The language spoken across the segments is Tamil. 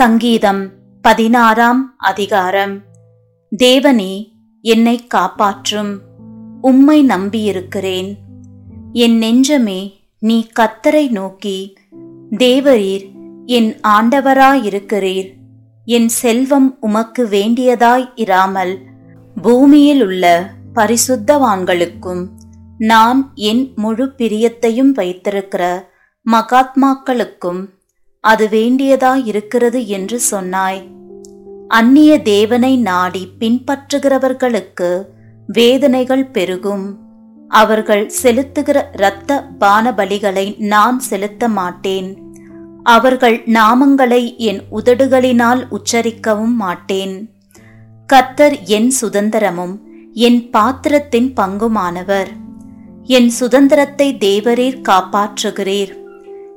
சங்கீதம் பதினாறாம் அதிகாரம். தேவனே என்னை காப்பாற்றும். உம்மை நம்பியிருக்கிறேன். என் நெஞ்சமே நீ கத்தரை நோக்கி. தேவரீர் என் ஆண்டவராயிருக்கிறீர். என் செல்வம் உமக்கு வேண்டியதாய் இராமல். பூமியில் உள்ள பரிசுத்தவான்களுக்கும் நான் என் முழு பிரியத்தையும் வைத்திருக்கிற மகாத்மாக்களுக்கும் அது வேண்டியதாயிருக்கிறது என்று சொன்னாய். அந்நிய தேவனை நாடி பின்பற்றுகிறவர்களுக்கு வேதனைகள் பெருகும். அவர்கள் செலுத்துகிற இரத்த பானபலிகளை நான் செலுத்த மாட்டேன். அவர்கள் நாமங்களை என் உதடுகளினால் உச்சரிக்கவும் மாட்டேன். கத்தர் என் சுதந்திரமும் என் பாத்திரத்தின் பங்குமானவர். என் சுதந்திரத்தை தேவரீர் காப்பாற்றுகிறீர்.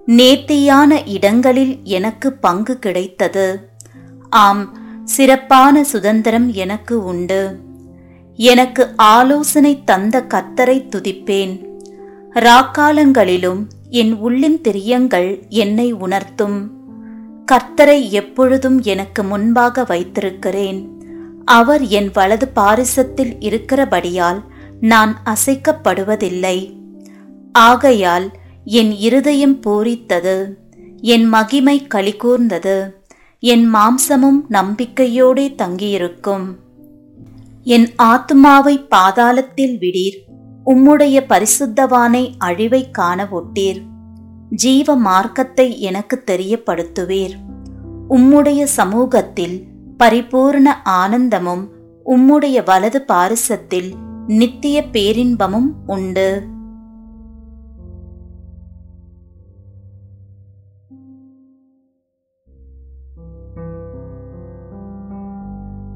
நேர்த்தியான இடங்களில் எனக்கு பங்கு கிடைத்தது. ஆம் சிறப்பான சுதந்திரம் எனக்கு உண்டு. எனக்கு ஆலோசனை தந்த கத்தரை துதிப்பேன். ராக்காலங்களிலும் என் உள்ளின் திரியங்கள் என்னை உணர்த்தும். கர்த்தரை எப்பொழுதும் எனக்கு முன்பாக வைத்திருக்கிறேன். அவர் என் வலது பாரிசத்தில் இருக்கிறபடியால் நான் அசைக்கப்படுவதில்லை. ஆகையால் என் இருதயம் பூரித்தது. என் மகிமை களிகூர்ந்தது. என் மாம்சமும் நம்பிக்கையோடே தங்கியிருக்கும். என் ஆத்மாவை பாதாளத்தில் விடீர். உம்முடைய பரிசுத்தவானை அழிவை காண ஒட்டீர். ஜீவ மார்க்கத்தை எனக்கு தெரியப்படுத்துவீர். உம்முடைய சமூகத்தில் பரிபூர்ண ஆனந்தமும் உம்முடைய வலது பாரிசத்தில் நித்திய பேரின்பமும் உண்டு.